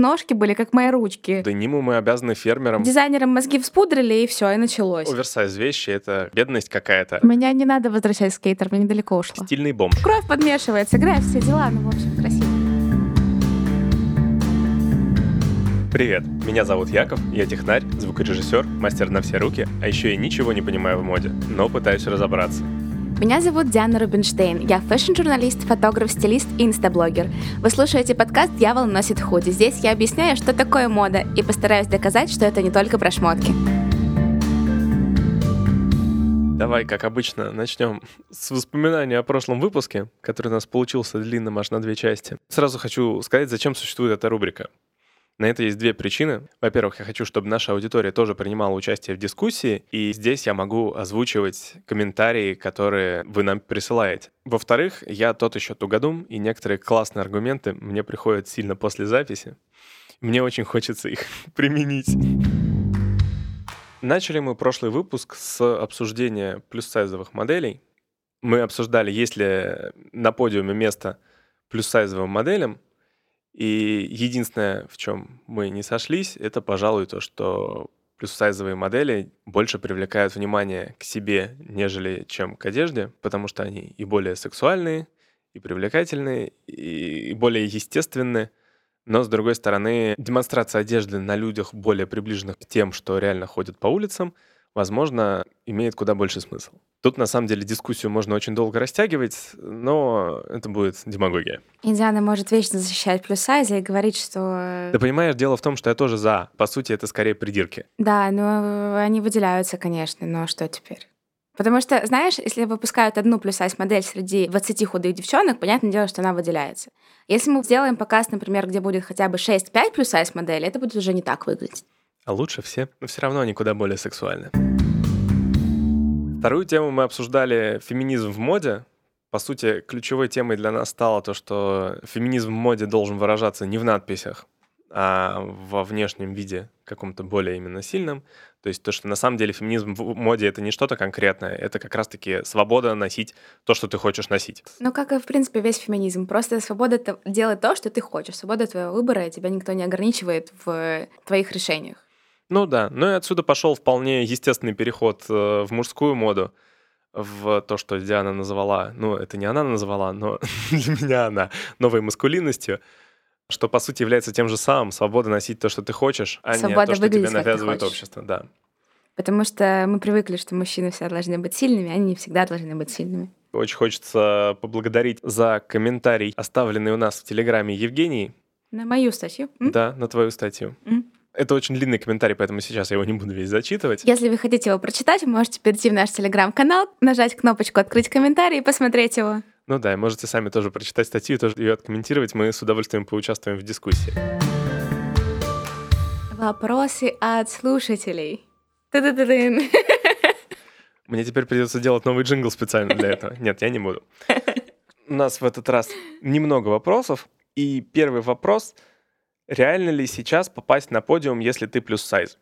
ножки были, как мои ручки. Дениму мы обязаны фермерам. Дизайнерам мозги запудрили, и все, и началось. Оверсайз вещи — это бедность какая-то. Меня не надо возвращать скейтер, мне недалеко ушло. Стильный бомж. Кровь подмешивается, грязь, все дела, ну, в общем, красиво. Привет, меня зовут Яков, я технарь, звукорежиссер, мастер на все руки, а еще я ничего не понимаю в моде, но пытаюсь разобраться. Меня зовут Диана Рубинштейн. Я фэшн-журналист, фотограф, стилист и инстаблогер. Вы слушаете подкаст «Дьявол носит худи». Здесь я объясняю, что такое мода, и постараюсь доказать, что это не только про шмотки. Давай, как обычно, начнем с воспоминания о прошлом выпуске, который у нас получился длинным аж на две части. Сразу хочу сказать, зачем существует эта рубрика. На это есть две причины. Во-первых, я хочу, чтобы наша аудитория тоже принимала участие в дискуссии, и здесь я могу озвучивать комментарии, которые вы нам присылаете. Во-вторых, я тот еще тугодум, и некоторые классные аргументы мне приходят сильно после записи. Мне очень хочется их применить. Начали мы прошлый выпуск с обсуждения плюс-сайзовых моделей. Мы обсуждали, есть ли на подиуме место плюс-сайзовым моделям, и единственное, в чем мы не сошлись, это, пожалуй, то, что плюс-сайзовые модели больше привлекают внимание к себе, нежели чем к одежде, потому что они и более сексуальные, и привлекательные, и более естественные. Но, с другой стороны, демонстрация одежды на людях, более приближенных к тем, что реально ходят по улицам, возможно, имеет куда больше смысл. Тут, на самом деле, дискуссию можно очень долго растягивать, но это будет демагогия. Индиана может вечно защищать плюс-сайзы и говорить, что... Да понимаешь, дело в том, что я тоже за. По сути, это скорее придирки. Да, но они выделяются, конечно, но что теперь? Потому что, знаешь, если выпускают одну плюс-сайз модель среди 20 худых девчонок, понятное дело, что она выделяется. Если мы сделаем показ, например, где будет хотя бы 6-5 плюс-сайз моделей, это будет уже не так выглядеть. А лучше все, но все равно они куда более сексуальны. Вторую тему мы обсуждали феминизм в моде. По сути, ключевой темой для нас стало то, что феминизм в моде должен выражаться не в надписях, а во внешнем виде каком-то более именно сильном. То есть то, что на самом деле феминизм в моде — это не что-то конкретное, это как раз-таки свобода носить то, что ты хочешь носить. Ну, как и, в принципе, весь феминизм. Просто свобода — делать то, что ты хочешь. Свобода твоего выбора, и тебя никто не ограничивает в твоих решениях. Ну да, ну и отсюда пошел вполне естественный переход э, в мужскую моду, в то, что Диана назвала, ну это не она назвала, но для меня она новой маскулинностью, что по сути является тем же самым, свобода носить то, что ты хочешь, а свобода не то, что тебе навязывает общество, да. Потому что мы привыкли, что мужчины всегда должны быть сильными, а они не всегда должны быть сильными. Очень хочется поблагодарить за комментарий, оставленный у нас в Телеграме Евгений. На мою статью? М? Да, на твою статью. М? Это очень длинный комментарий, поэтому сейчас я его не буду весь зачитывать. Если вы хотите его прочитать, можете перейти в наш телеграм-канал, нажать кнопочку «Открыть комментарий» и посмотреть его. Ну да, и можете сами тоже прочитать статью, тоже ее откомментировать. Мы с удовольствием поучаствуем в дискуссии. Вопросы от слушателей. Мне теперь придется делать новый джингл специально для этого. Нет, я не буду. У нас в этот раз немного вопросов. И первый вопрос — Реально ли сейчас попасть на подиум, если ты плюс сайз?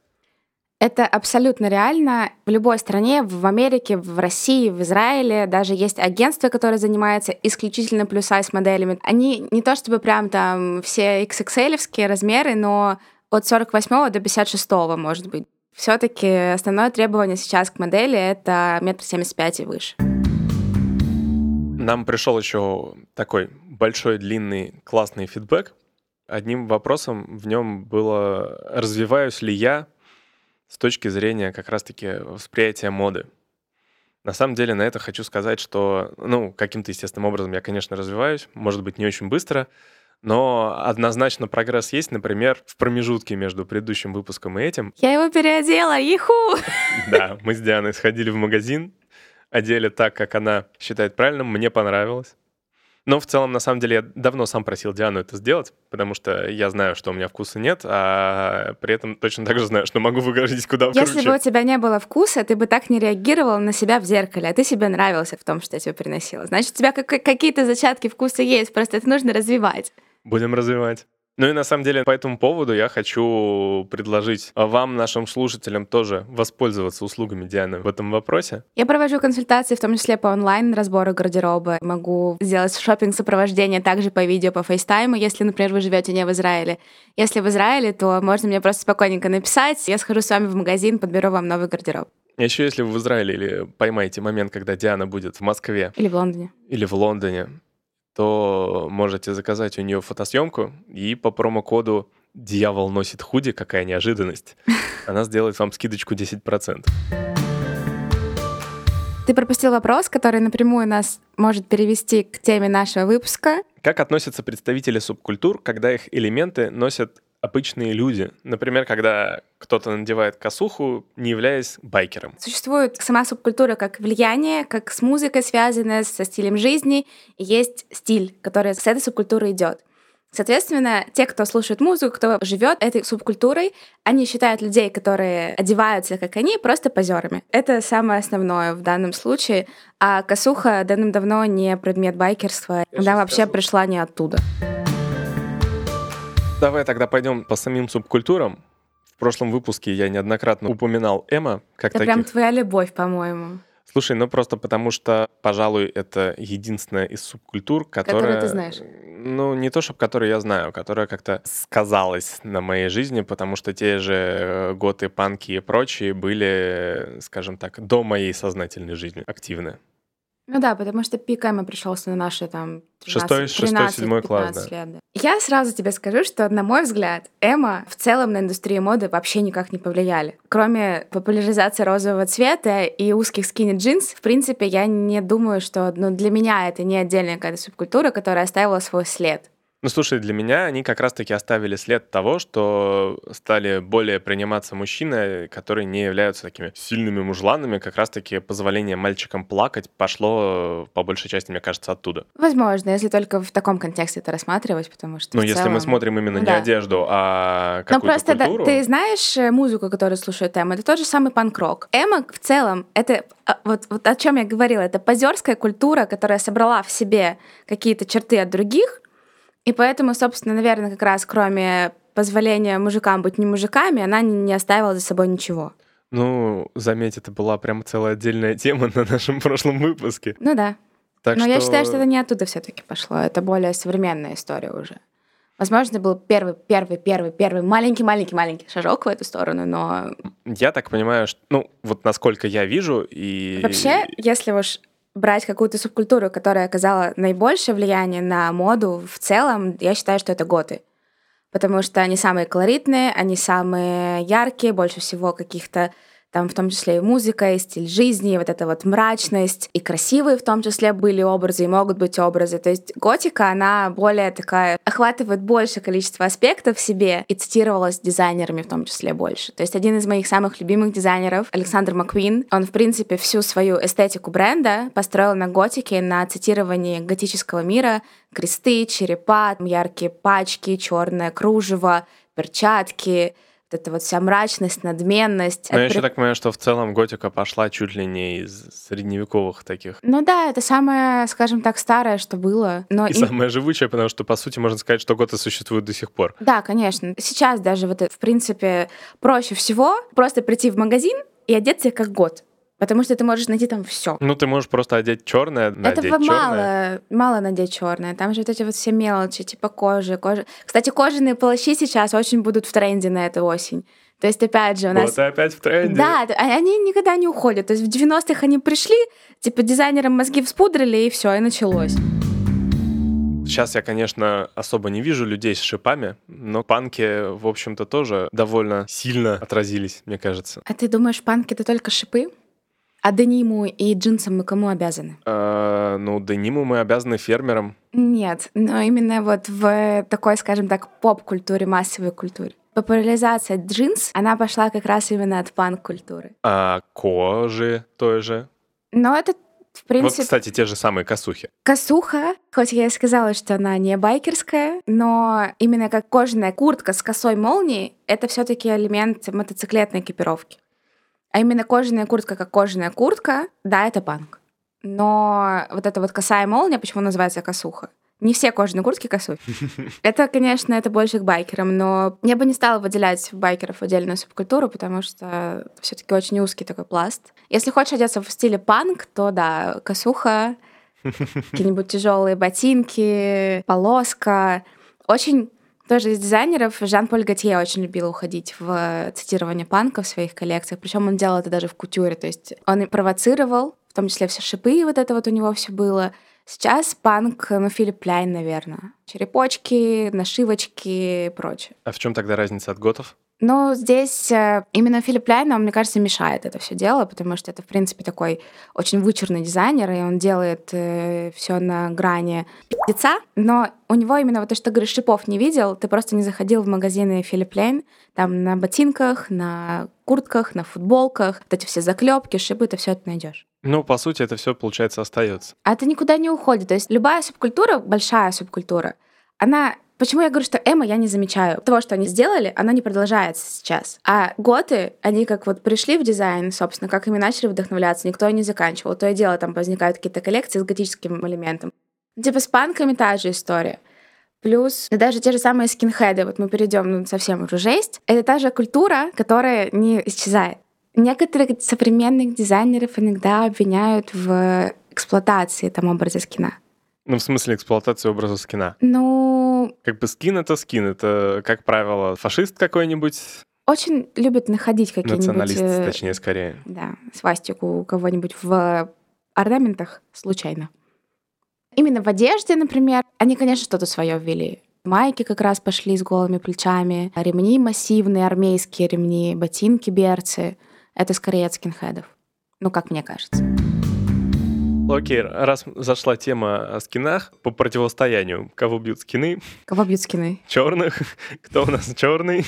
Это абсолютно реально. В любой стране, в Америке, в России, в Израиле даже есть агентства, которые занимаются исключительно плюс-сайз моделями. Они не то чтобы прям там все XXL размеры, но от 48 до 56 может быть. Все-таки основное требование сейчас к модели это метр семьдесят пять и выше. Нам пришел еще такой большой, длинный, классный фидбэк одним вопросом в нем было, развиваюсь ли я с точки зрения как раз-таки восприятия моды. На самом деле на это хочу сказать, что, ну, каким-то естественным образом я, конечно, развиваюсь, может быть, не очень быстро, но однозначно прогресс есть, например, в промежутке между предыдущим выпуском и этим. Я его переодела, иху! Да, мы с Дианой сходили в магазин, одели так, как она считает правильным, мне понравилось. Но в целом, на самом деле, я давно сам просил Диану это сделать, потому что я знаю, что у меня вкуса нет, а при этом точно так же знаю, что могу выгородить куда Если круче. бы у тебя не было вкуса, ты бы так не реагировал на себя в зеркале, а ты себе нравился в том, что я тебе приносила. Значит, у тебя какие-то зачатки вкуса есть, просто это нужно развивать. Будем развивать. Ну и на самом деле по этому поводу я хочу предложить вам, нашим слушателям, тоже воспользоваться услугами Дианы в этом вопросе. Я провожу консультации, в том числе по онлайн разбору гардероба. Могу сделать шопинг сопровождение также по видео, по фейстайму, если, например, вы живете не в Израиле. Если в Израиле, то можно мне просто спокойненько написать. Я схожу с вами в магазин, подберу вам новый гардероб. Еще если вы в Израиле или поймаете момент, когда Диана будет в Москве. Или в Лондоне. Или в Лондоне, то можете заказать у нее фотосъемку и по промокоду «Дьявол носит худи», какая неожиданность, она сделает вам скидочку 10%. Ты пропустил вопрос, который напрямую нас может перевести к теме нашего выпуска. Как относятся представители субкультур, когда их элементы носят обычные люди. Например, когда кто-то надевает косуху, не являясь байкером. Существует сама субкультура как влияние, как с музыкой связанная, со стилем жизни. И есть стиль, который с этой субкультурой идет. Соответственно, те, кто слушает музыку, кто живет этой субкультурой, они считают людей, которые одеваются как они, просто позерами. Это самое основное в данном случае. А косуха давным-давно не предмет байкерства. Я Она вообще скажу. пришла не оттуда. Давай тогда пойдем по самим субкультурам. В прошлом выпуске я неоднократно упоминал Эма как Это таких. прям твоя любовь, по-моему. Слушай, ну просто потому что, пожалуй, это единственная из субкультур, которая... Которую ты знаешь. Ну, не то, чтобы которую я знаю, которая как-то сказалась на моей жизни, потому что те же э, готы, панки и прочие были, скажем так, до моей сознательной жизни активны. Ну да, потому что пик Эма пришелся на наши там 13, 6, 6 7 класс, да. лет. Да. Я сразу тебе скажу, что, на мой взгляд, Эма в целом на индустрию моды вообще никак не повлияли. Кроме популяризации розового цвета и узких скини-джинс, в принципе, я не думаю, что ну, для меня это не отдельная какая-то субкультура, которая оставила свой след. Ну, слушай, для меня они как раз-таки оставили след того, что стали более приниматься мужчины, которые не являются такими сильными мужланами. Как раз-таки позволение мальчикам плакать пошло, по большей части, мне кажется, оттуда. Возможно, если только в таком контексте это рассматривать, потому что Ну, если целом... мы смотрим именно да. не одежду, а какую-то Но просто культуру... Да, ты знаешь э, музыку, которую слушает Эма, это тот же самый панк-рок. Эма в целом, это а, вот, вот о чем я говорила, это позерская культура, которая собрала в себе какие-то черты от других, и поэтому, собственно, наверное, как раз кроме позволения мужикам быть не мужиками, она не оставила за собой ничего. Ну, заметь, это была прям целая отдельная тема на нашем прошлом выпуске. Ну да. Так Но что... я считаю, что это не оттуда все-таки пошло. Это более современная история уже. Возможно, был первый, первый, первый, первый маленький, маленький, маленький шажок в эту сторону, но... Я так понимаю, что, ну, вот насколько я вижу и... Вообще, если уж брать какую-то субкультуру, которая оказала наибольшее влияние на моду в целом, я считаю, что это готы. Потому что они самые колоритные, они самые яркие, больше всего каких-то там в том числе и музыка, и стиль жизни, и вот эта вот мрачность, и красивые в том числе были образы, и могут быть образы. То есть готика, она более такая, охватывает большее количество аспектов в себе и цитировалась дизайнерами в том числе больше. То есть один из моих самых любимых дизайнеров, Александр Маквин, он, в принципе, всю свою эстетику бренда построил на готике, на цитировании готического мира, кресты, черепа, яркие пачки, черное кружево, перчатки, вот эта вот вся мрачность, надменность. Но я еще так понимаю, что в целом готика пошла чуть ли не из средневековых таких. Ну да, это самое, скажем так, старое, что было. Но и, и... самое живучее, потому что, по сути, можно сказать, что готы существуют до сих пор. Да, конечно. Сейчас даже вот, в принципе, проще всего просто прийти в магазин и одеться как год. Потому что ты можешь найти там все. Ну, ты можешь просто одеть черное, надеть Этого мало, мало надеть черное. Там же вот эти вот все мелочи, типа кожи, кожи. Кстати, кожаные плащи сейчас очень будут в тренде на эту осень. То есть, опять же, у нас... Вот опять в тренде. Да, а они никогда не уходят. То есть в 90-х они пришли, типа дизайнерам мозги вспудрили, и все, и началось. Сейчас я, конечно, особо не вижу людей с шипами, но панки, в общем-то, тоже довольно сильно отразились, мне кажется. А ты думаешь, панки — это только шипы? А дениму и джинсам мы кому обязаны? А, ну, дениму мы обязаны фермерам. Нет, но именно вот в такой, скажем так, поп-культуре, массовой культуре. Популяризация джинс, она пошла как раз именно от панк-культуры. А кожи той же? Но это в принципе... Вот, кстати, те же самые косухи. Косуха, хоть я и сказала, что она не байкерская, но именно как кожаная куртка с косой молнией, это все таки элемент мотоциклетной экипировки. А именно кожаная куртка как кожаная куртка, да, это панк. Но вот эта вот косая молния, почему называется косуха? Не все кожаные куртки косухи. Это, конечно, это больше к байкерам, но я бы не стала выделять байкеров в отдельную субкультуру, потому что все таки очень узкий такой пласт. Если хочешь одеться в стиле панк, то да, косуха, какие-нибудь тяжелые ботинки, полоска. Очень тоже из дизайнеров Жан-Поль Готье очень любил уходить в цитирование панка в своих коллекциях. Причем он делал это даже в кутюре. То есть он и провоцировал, в том числе все шипы, и вот это вот у него все было. Сейчас панк, ну, Филипп Ляйн, наверное. Черепочки, нашивочки и прочее. А в чем тогда разница от готов? Ну, здесь э, именно Филипп Ляйн, он, мне кажется, мешает это все дело, потому что это, в принципе, такой очень вычурный дизайнер, и он делает э, все на грани пи***ца, но у него именно вот то, что ты говоришь, шипов не видел, ты просто не заходил в магазины Филипп Ляйн, там на ботинках, на куртках, на футболках, вот эти все заклепки, шипы, ты все это найдешь. Ну, по сути, это все, получается, остается. А это никуда не уходит. То есть любая субкультура, большая субкультура, она Почему я говорю, что эмо я не замечаю? Того, что они сделали, оно не продолжается сейчас. А готы, они как вот пришли в дизайн, собственно, как ими начали вдохновляться, никто не заканчивал. То и дело, там возникают какие-то коллекции с готическим элементом. Типа с панками та же история. Плюс даже те же самые скинхеды, вот мы перейдем ну, совсем уже жесть, это та же культура, которая не исчезает. Некоторых современных дизайнеров иногда обвиняют в эксплуатации там образа скина. Ну, в смысле эксплуатации образа скина? Ну... Как бы скин — это скин. Это, как правило, фашист какой-нибудь, очень любят находить какие-нибудь... Националист, э, точнее, скорее. Да, свастику у кого-нибудь в орнаментах случайно. Именно в одежде, например, они, конечно, что-то свое ввели. Майки как раз пошли с голыми плечами, ремни массивные, армейские ремни, ботинки, берцы. Это скорее от скинхедов. Ну, как мне кажется. Окей, раз зашла тема о скинах, по противостоянию, кого бьют скины? Кого бьют скины? Черных. Кто у нас черный?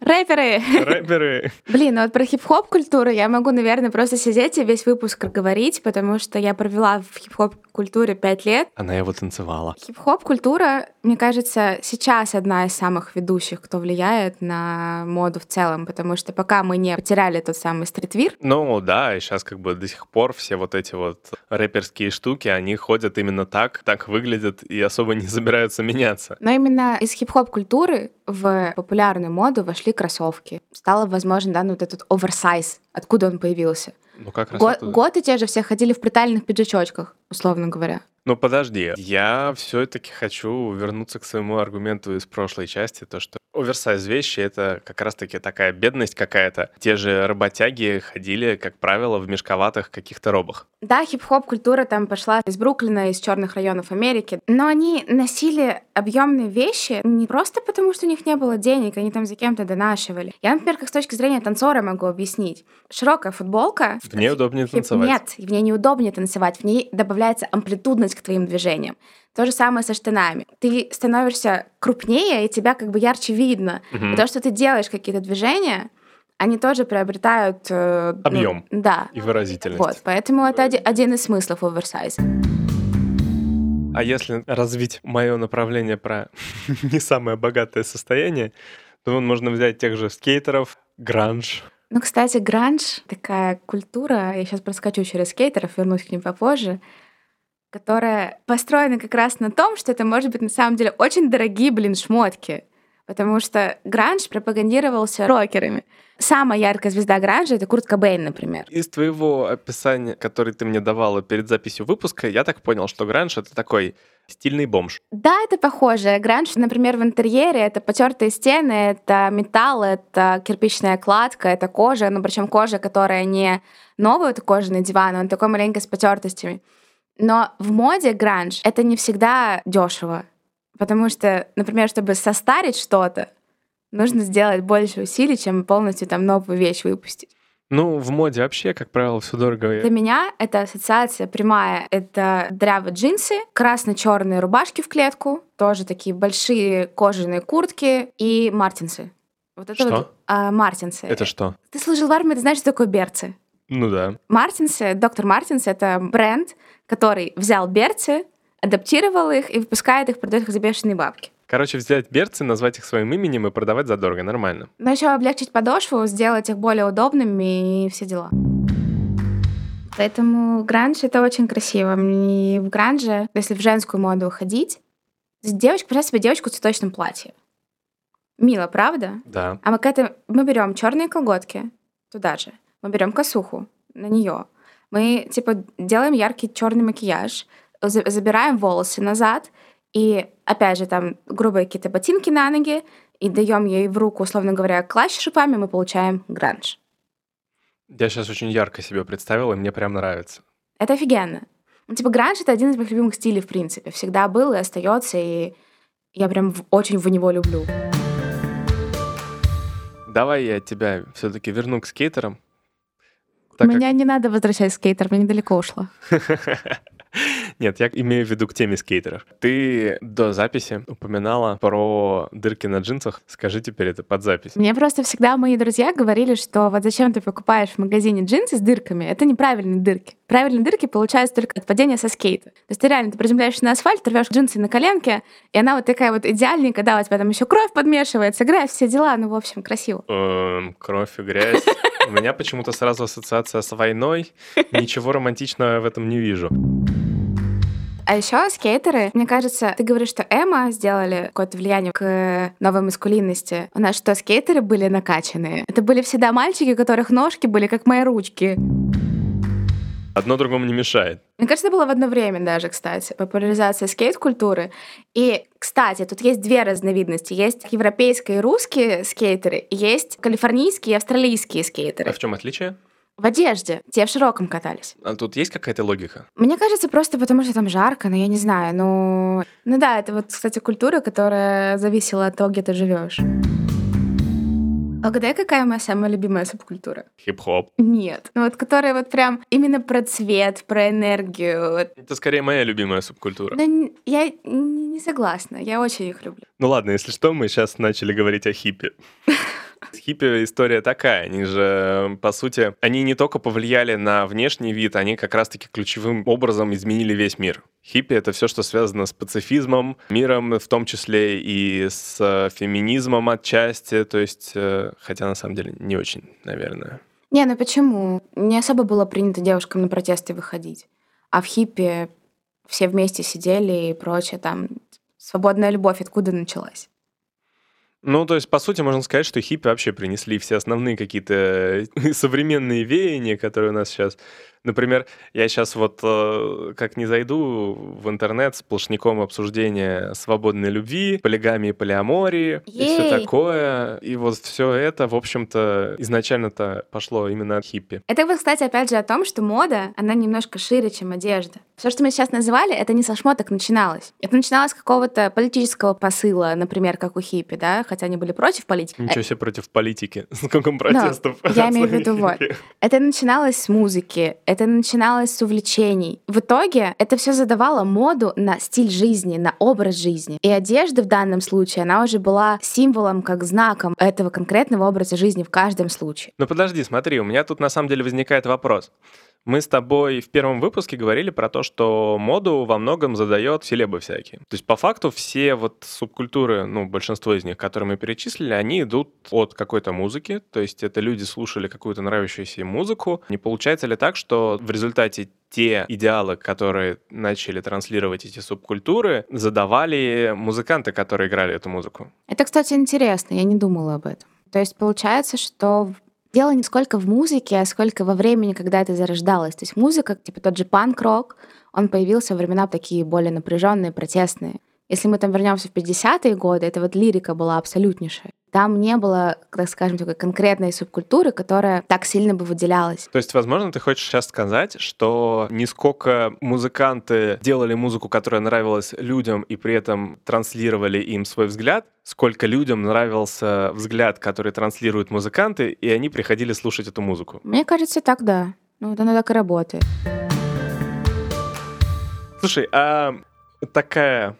Рэперы! Рэперы! Блин, ну вот про хип-хоп культуру я могу, наверное, просто сидеть и весь выпуск говорить, потому что я провела в хип-хоп культуре пять лет. Она его танцевала. Хип-хоп культура, мне кажется, сейчас одна из самых ведущих, кто влияет на моду в целом, потому что пока мы не потеряли тот самый стритвир. Ну да, и сейчас как бы до сих пор все вот эти вот рэперские штуки, они ходят именно так, так выглядят и особо не собираются меняться. Но именно из хип-хоп культуры в популярную моду вошли кроссовки. Стало возможно, да, ну вот этот оверсайз, откуда он появился. Ну как раз Го- готы те же все ходили в притальных пиджачочках, условно говоря. Ну подожди, я все-таки хочу вернуться к своему аргументу из прошлой части, то что оверсайз вещи — это как раз-таки такая бедность какая-то. Те же работяги ходили, как правило, в мешковатых каких-то робах. Да, хип-хоп культура там пошла из Бруклина, из черных районов Америки, но они носили объемные вещи не просто потому, что у них не было денег, они там за кем-то донашивали. Я, например, как с точки зрения танцора могу объяснить. Широкая футболка... В ней удобнее танцевать. Нет, в ней неудобнее танцевать, в ней добавляется амплитудность к твоим движениям. То же самое со штанами. Ты становишься крупнее, и тебя как бы ярче видно. Угу. И то, что ты делаешь какие-то движения, они тоже приобретают... Э, Объем. Ну, да. И выразительность. Вот, поэтому это один, один из смыслов оверсайза. А если развить мое направление про не самое богатое состояние, то можно взять тех же скейтеров, гранж. Ну, кстати, гранж — такая культура, я сейчас проскочу через скейтеров, вернусь к ним попозже, которая построена как раз на том, что это может быть на самом деле очень дорогие, блин, шмотки. Потому что гранж пропагандировался рокерами. Самая яркая звезда гранжа — это Курт Кобейн, например. Из твоего описания, которое ты мне давала перед записью выпуска, я так понял, что гранж — это такой стильный бомж. Да, это похоже. Гранж, например, в интерьере это потертые стены, это металл, это кирпичная кладка, это кожа, ну причем кожа, которая не новый это кожаный диван, он такой маленький с потертостями. Но в моде гранж это не всегда дешево. Потому что, например, чтобы состарить что-то, нужно сделать больше усилий, чем полностью там новую вещь выпустить. Ну, в моде вообще, как правило, все дорого. Для меня это ассоциация прямая. Это дрявые джинсы, красно-черные рубашки в клетку, тоже такие большие кожаные куртки и мартинсы. Вот это что? Вот, а, мартинсы. Это что? Ты служил в армии, ты знаешь, что такое берцы? Ну да. Мартинсы, доктор Мартинс — это бренд, который взял берцы, адаптировал их и выпускает их, продает их за бешеные бабки. Короче, взять берцы, назвать их своим именем и продавать задорого, нормально. Но еще облегчить подошву, сделать их более удобными и все дела. Поэтому гранж — это очень красиво. И в гранже, если в женскую моду ходить, Девочка, представь себе девочку в цветочном платье. Мило, правда? Да. А мы к этому мы берем черные колготки туда же. Мы берем косуху на нее. Мы типа делаем яркий черный макияж, забираем волосы назад и опять же там грубые какие-то ботинки на ноги и даем ей в руку, условно говоря, клатч с шипами, мы получаем гранж. Я сейчас очень ярко себе представил, и мне прям нравится. Это офигенно. Ну, типа гранж это один из моих любимых стилей в принципе, всегда был и остается, и я прям очень в него люблю. Давай я тебя все-таки верну к скейтерам. Меня не надо возвращать скейтер, мне недалеко ушло. Нет, я имею в виду к теме скейтеров. Ты до записи упоминала про дырки на джинсах. Скажи теперь это под запись. Мне просто всегда мои друзья говорили, что вот зачем ты покупаешь в магазине джинсы с дырками, это неправильные дырки. Правильные дырки получаются только от падения со скейта. То есть ты реально ты приземляешься на асфальт, рвешь джинсы на коленке, и она вот такая вот идеальненькая, да, у тебя там еще кровь подмешивается, грязь, все дела, ну, в общем, красиво. Эм, кровь и грязь. У меня почему-то сразу ассоциация с войной. Ничего романтичного в этом не вижу. А еще скейтеры, мне кажется, ты говоришь, что Эма сделали какое-то влияние к новой маскулинности. У нас что, скейтеры были накачанные? Это были всегда мальчики, у которых ножки были как мои ручки. Одно другому не мешает. Мне кажется, это было в одно время даже, кстати, популяризация скейт-культуры. И, кстати, тут есть две разновидности. Есть европейские и русские скейтеры, и есть калифорнийские и австралийские А скейтеры. в чем отличие? В одежде. Те в широком катались. А тут есть какая-то логика? Мне кажется, просто потому что там жарко, но я не знаю. Ну, ну да, это вот, кстати, культура, которая зависела от того, где ты живешь. А угадай, какая моя самая любимая субкультура? Хип-хоп. Нет. Ну вот, которая вот прям именно про цвет, про энергию. Вот. Это скорее моя любимая субкультура. Да я не согласна. Я очень их люблю. Ну ладно, если что, мы сейчас начали говорить о хиппи. Хиппи история такая, они же, по сути, они не только повлияли на внешний вид, они как раз-таки ключевым образом изменили весь мир. Хиппи — это все, что связано с пацифизмом, миром, в том числе и с э, феминизмом отчасти, то есть, э, хотя на самом деле не очень, наверное. Не, ну почему? Не особо было принято девушкам на протесты выходить. А в хиппи все вместе сидели и прочее. Там свободная любовь откуда началась? Ну, то есть, по сути, можно сказать, что хиппи вообще принесли все основные какие-то современные веяния, которые у нас сейчас. Например, я сейчас вот э, как не зайду в интернет сплошняком обсуждения свободной любви, полигамии, полиамории и все Ей! такое. И вот все это, в общем-то, изначально-то пошло именно от хиппи. Это вот, кстати, опять же о том, что мода, она немножко шире, чем одежда. Все, что мы сейчас называли, это не со шмоток начиналось. Это начиналось с какого-то политического посыла, например, как у хиппи, да, хотя они были против политики. Ничего себе против политики. Сколько протестов. я имею в виду вот. Это начиналось с музыки, это начиналось с увлечений. В итоге это все задавало моду на стиль жизни, на образ жизни. И одежда в данном случае, она уже была символом, как знаком этого конкретного образа жизни в каждом случае. Ну подожди, смотри, у меня тут на самом деле возникает вопрос. Мы с тобой в первом выпуске говорили про то, что моду во многом задает селебы всякие. То есть по факту все вот субкультуры, ну большинство из них, которые мы перечислили, они идут от какой-то музыки. То есть это люди слушали какую-то нравящуюся им музыку. Не получается ли так, что в результате те идеалы, которые начали транслировать эти субкультуры, задавали музыканты, которые играли эту музыку? Это, кстати, интересно, я не думала об этом. То есть получается, что дело не сколько в музыке, а сколько во времени, когда это зарождалось. То есть музыка, типа тот же панк-рок, он появился во времена такие более напряженные, протестные. Если мы там вернемся в 50-е годы, это вот лирика была абсолютнейшая. Там не было, так скажем, такой конкретной субкультуры, которая так сильно бы выделялась. То есть, возможно, ты хочешь сейчас сказать, что не сколько музыканты делали музыку, которая нравилась людям, и при этом транслировали им свой взгляд, сколько людям нравился взгляд, который транслируют музыканты, и они приходили слушать эту музыку. Мне кажется, так да. Ну, вот оно так и работает. Слушай, а такая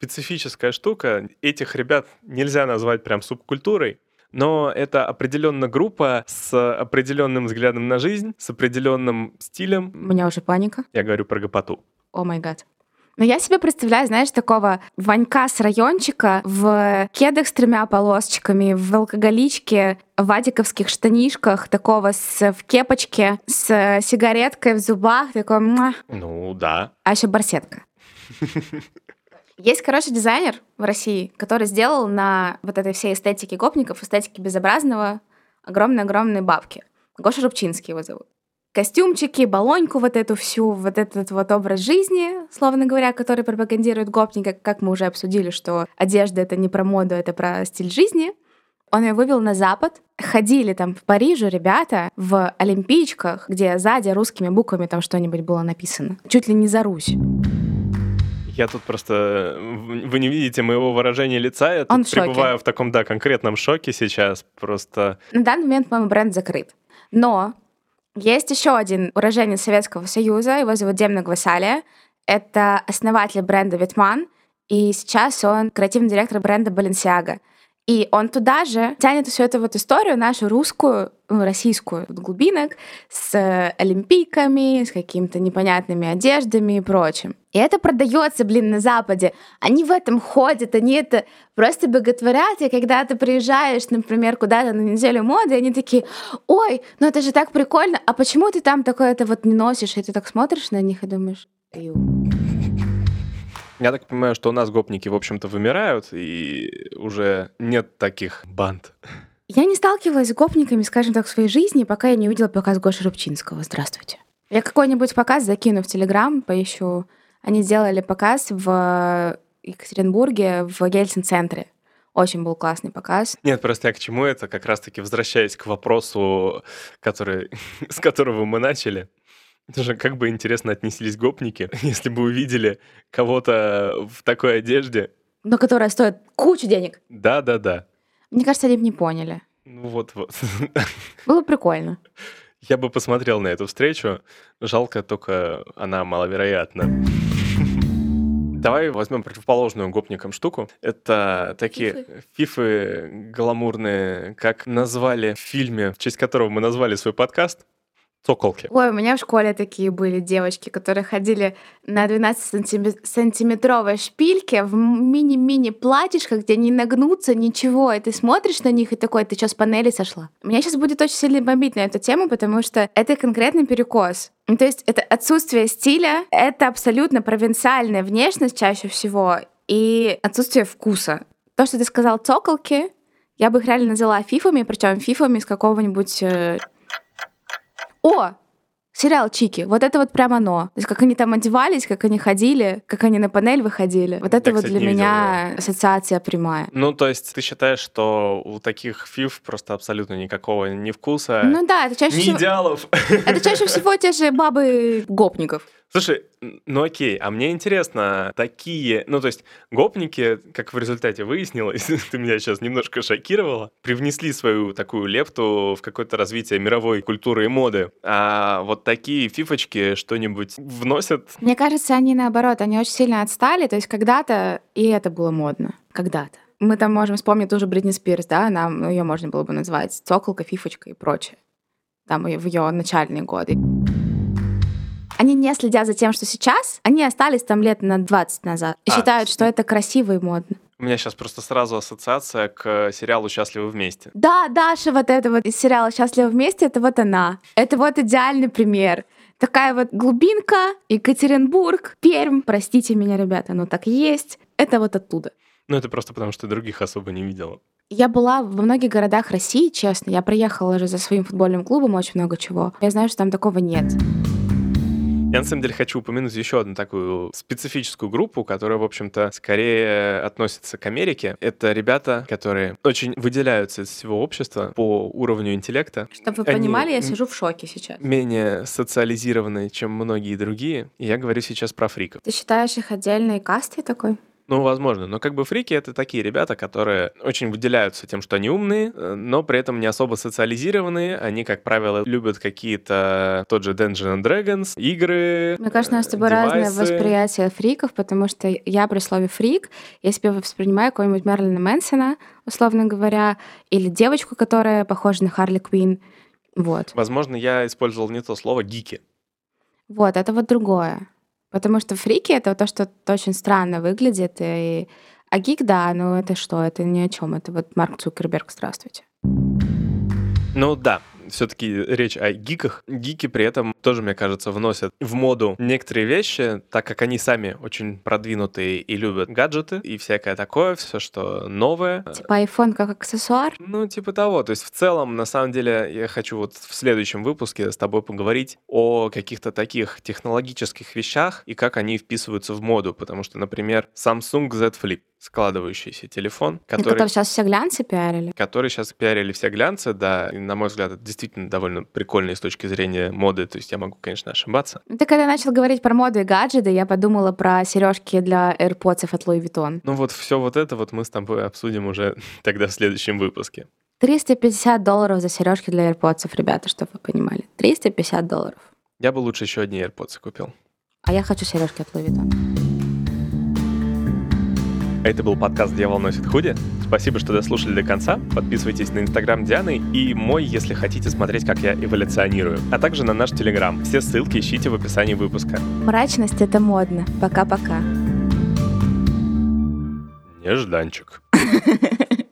специфическая штука, этих ребят нельзя назвать прям субкультурой, но это определенно группа с определенным взглядом на жизнь, с определенным стилем. У меня уже паника. Я говорю про гопоту. О май гад. Но я себе представляю, знаешь, такого Ванька с райончика в кедах с тремя полосочками, в алкоголичке, в вадиковских штанишках, такого с, в кепочке, с сигареткой в зубах, такой. Ну да. а еще барсетка. Есть, короче, дизайнер в России, который сделал на вот этой всей эстетике гопников, эстетике безобразного, огромные-огромные бабки. Гоша Рубчинский его зовут. Костюмчики, балоньку вот эту всю, вот этот вот образ жизни, словно говоря, который пропагандирует гопника, как мы уже обсудили, что одежда — это не про моду, это про стиль жизни. Он ее вывел на Запад. Ходили там в Париже ребята в олимпийчиках, где сзади русскими буквами там что-нибудь было написано. Чуть ли не за Русь. Я тут просто... Вы не видите моего выражения лица, я Он тут в шоке. пребываю в таком, да, конкретном шоке сейчас. Просто... На данный момент, по-моему, бренд закрыт. Но есть еще один уроженец Советского Союза, его зовут Демна Гвасалия. Это основатель бренда Витман, и сейчас он креативный директор бренда Balenciaga. И он туда же тянет всю эту вот историю, нашу русскую, ну, российскую глубинок, с э, олимпийками, с какими-то непонятными одеждами и прочим. И это продается, блин, на Западе. Они в этом ходят, они это просто боготворят. И когда ты приезжаешь, например, куда-то на неделю моды, они такие, ой, ну это же так прикольно, а почему ты там такое это вот не носишь? И ты так смотришь на них и думаешь, «Ю». Я так понимаю, что у нас гопники, в общем-то, вымирают, и уже нет таких банд. Я не сталкивалась с гопниками, скажем так, в своей жизни, пока я не увидела показ Гоши Рубчинского. Здравствуйте. Я какой-нибудь показ закину в Телеграм, поищу. Они сделали показ в Екатеринбурге, в Ельцин-центре. Очень был классный показ. Нет, просто я к чему это? Как раз-таки возвращаясь к вопросу, который, с которого мы начали. Даже как бы интересно отнеслись гопники, если бы увидели кого-то в такой одежде. Но которая стоит кучу денег. Да-да-да. Мне кажется, они бы не поняли. Ну вот-вот. Было прикольно. Я бы посмотрел на эту встречу. Жалко, только она маловероятна. Давай возьмем противоположную гопникам штуку. Это такие фифы гламурные, как назвали в фильме, в честь которого мы назвали свой подкаст. Цоколки. Ой, у меня в школе такие были девочки, которые ходили на 12-сантиметровой шпильке в мини-мини платьишках, где не нагнуться, ничего. И ты смотришь на них и такой, ты что, с панели сошла? Меня сейчас будет очень сильно бомбить на эту тему, потому что это конкретный перекос. Ну, то есть это отсутствие стиля, это абсолютно провинциальная внешность чаще всего и отсутствие вкуса. То, что ты сказал цоколки, я бы их реально назвала фифами, причем фифами из какого-нибудь э, о, сериал Чики. Вот это вот прям оно. То есть как они там одевались, как они ходили, как они на панель выходили. Вот это Я, вот кстати, для меня ассоциация прямая. Ну, то есть ты считаешь, что у таких фиф просто абсолютно никакого ни вкуса, Ну да, это чаще ни всего... идеалов? Это чаще всего те же бабы гопников. Слушай, ну окей, а мне интересно, такие, ну то есть гопники, как в результате выяснилось, ты меня сейчас немножко шокировала, привнесли свою такую лепту в какое-то развитие мировой культуры и моды, а вот такие фифочки что-нибудь вносят? Мне кажется, они наоборот, они очень сильно отстали. То есть когда-то и это было модно. Когда-то. Мы там можем вспомнить тоже Бритни Спирс, да, нам ее можно было бы назвать цоколка, фифочка и прочее. Там и в ее начальные годы. Они не следят за тем, что сейчас, они остались там лет на 20 назад и А, считают, что это красиво и модно. У меня сейчас просто сразу ассоциация к сериалу «Счастливы вместе». Да, Даша вот это вот из сериала «Счастливы вместе» — это вот она. Это вот идеальный пример. Такая вот глубинка, Екатеринбург, Пермь. Простите меня, ребята, но так есть. Это вот оттуда. Ну это просто потому, что других особо не видела. Я была во многих городах России, честно. Я приехала же за своим футбольным клубом очень много чего. Я знаю, что там такого нет. Я на самом деле хочу упомянуть еще одну такую специфическую группу, которая, в общем-то, скорее относится к Америке. Это ребята, которые очень выделяются из всего общества по уровню интеллекта. Чтобы вы Они понимали, я сижу в шоке сейчас. Менее социализированные, чем многие другие. И я говорю сейчас про фриков. Ты считаешь их отдельной кастой такой? Ну, возможно. Но как бы фрики — это такие ребята, которые очень выделяются тем, что они умные, э, но при этом не особо социализированные. Они, как правило, любят какие-то тот же Dungeons and Dragons, игры, Мне кажется, у нас с тобой э, разное девайсы. восприятие фриков, потому что я при слове фрик, я себе воспринимаю какого-нибудь Мерлина Мэнсона, условно говоря, или девочку, которая похожа на Харли Квин. Вот. Возможно, я использовал не то слово «гики». Вот, это вот другое. Потому что фрики — это то, что очень странно выглядит. И... А гик, да, ну это что? Это ни о чем. Это вот Марк Цукерберг, здравствуйте. Ну да, все-таки речь о гиках. Гики при этом тоже, мне кажется, вносят в моду некоторые вещи, так как они сами очень продвинутые и любят гаджеты и всякое такое, все, что новое. Типа iPhone как аксессуар? Ну, типа того. То есть в целом, на самом деле, я хочу вот в следующем выпуске с тобой поговорить о каких-то таких технологических вещах и как они вписываются в моду, потому что, например, Samsung Z Flip складывающийся телефон, который... который сейчас все глянцы пиарили. Который сейчас пиарили все глянцы, да. И, на мой взгляд, это действительно довольно прикольно с точки зрения моды. То есть я могу, конечно, ошибаться. Ты когда начал говорить про моду и гаджеты, я подумала про сережки для AirPods от Louis Vuitton. Ну вот все вот это вот мы с тобой обсудим уже тогда в следующем выпуске. 350 долларов за сережки для AirPods, ребята, чтобы вы понимали. 350 долларов. Я бы лучше еще одни AirPods купил. А я хочу сережки от Louis Vuitton. Это был подкаст «Дьявол носит худи». Спасибо, что дослушали до конца. Подписывайтесь на инстаграм Дианы и мой, если хотите смотреть, как я эволюционирую. А также на наш телеграм. Все ссылки ищите в описании выпуска. Мрачность — это модно. Пока-пока. Нежданчик.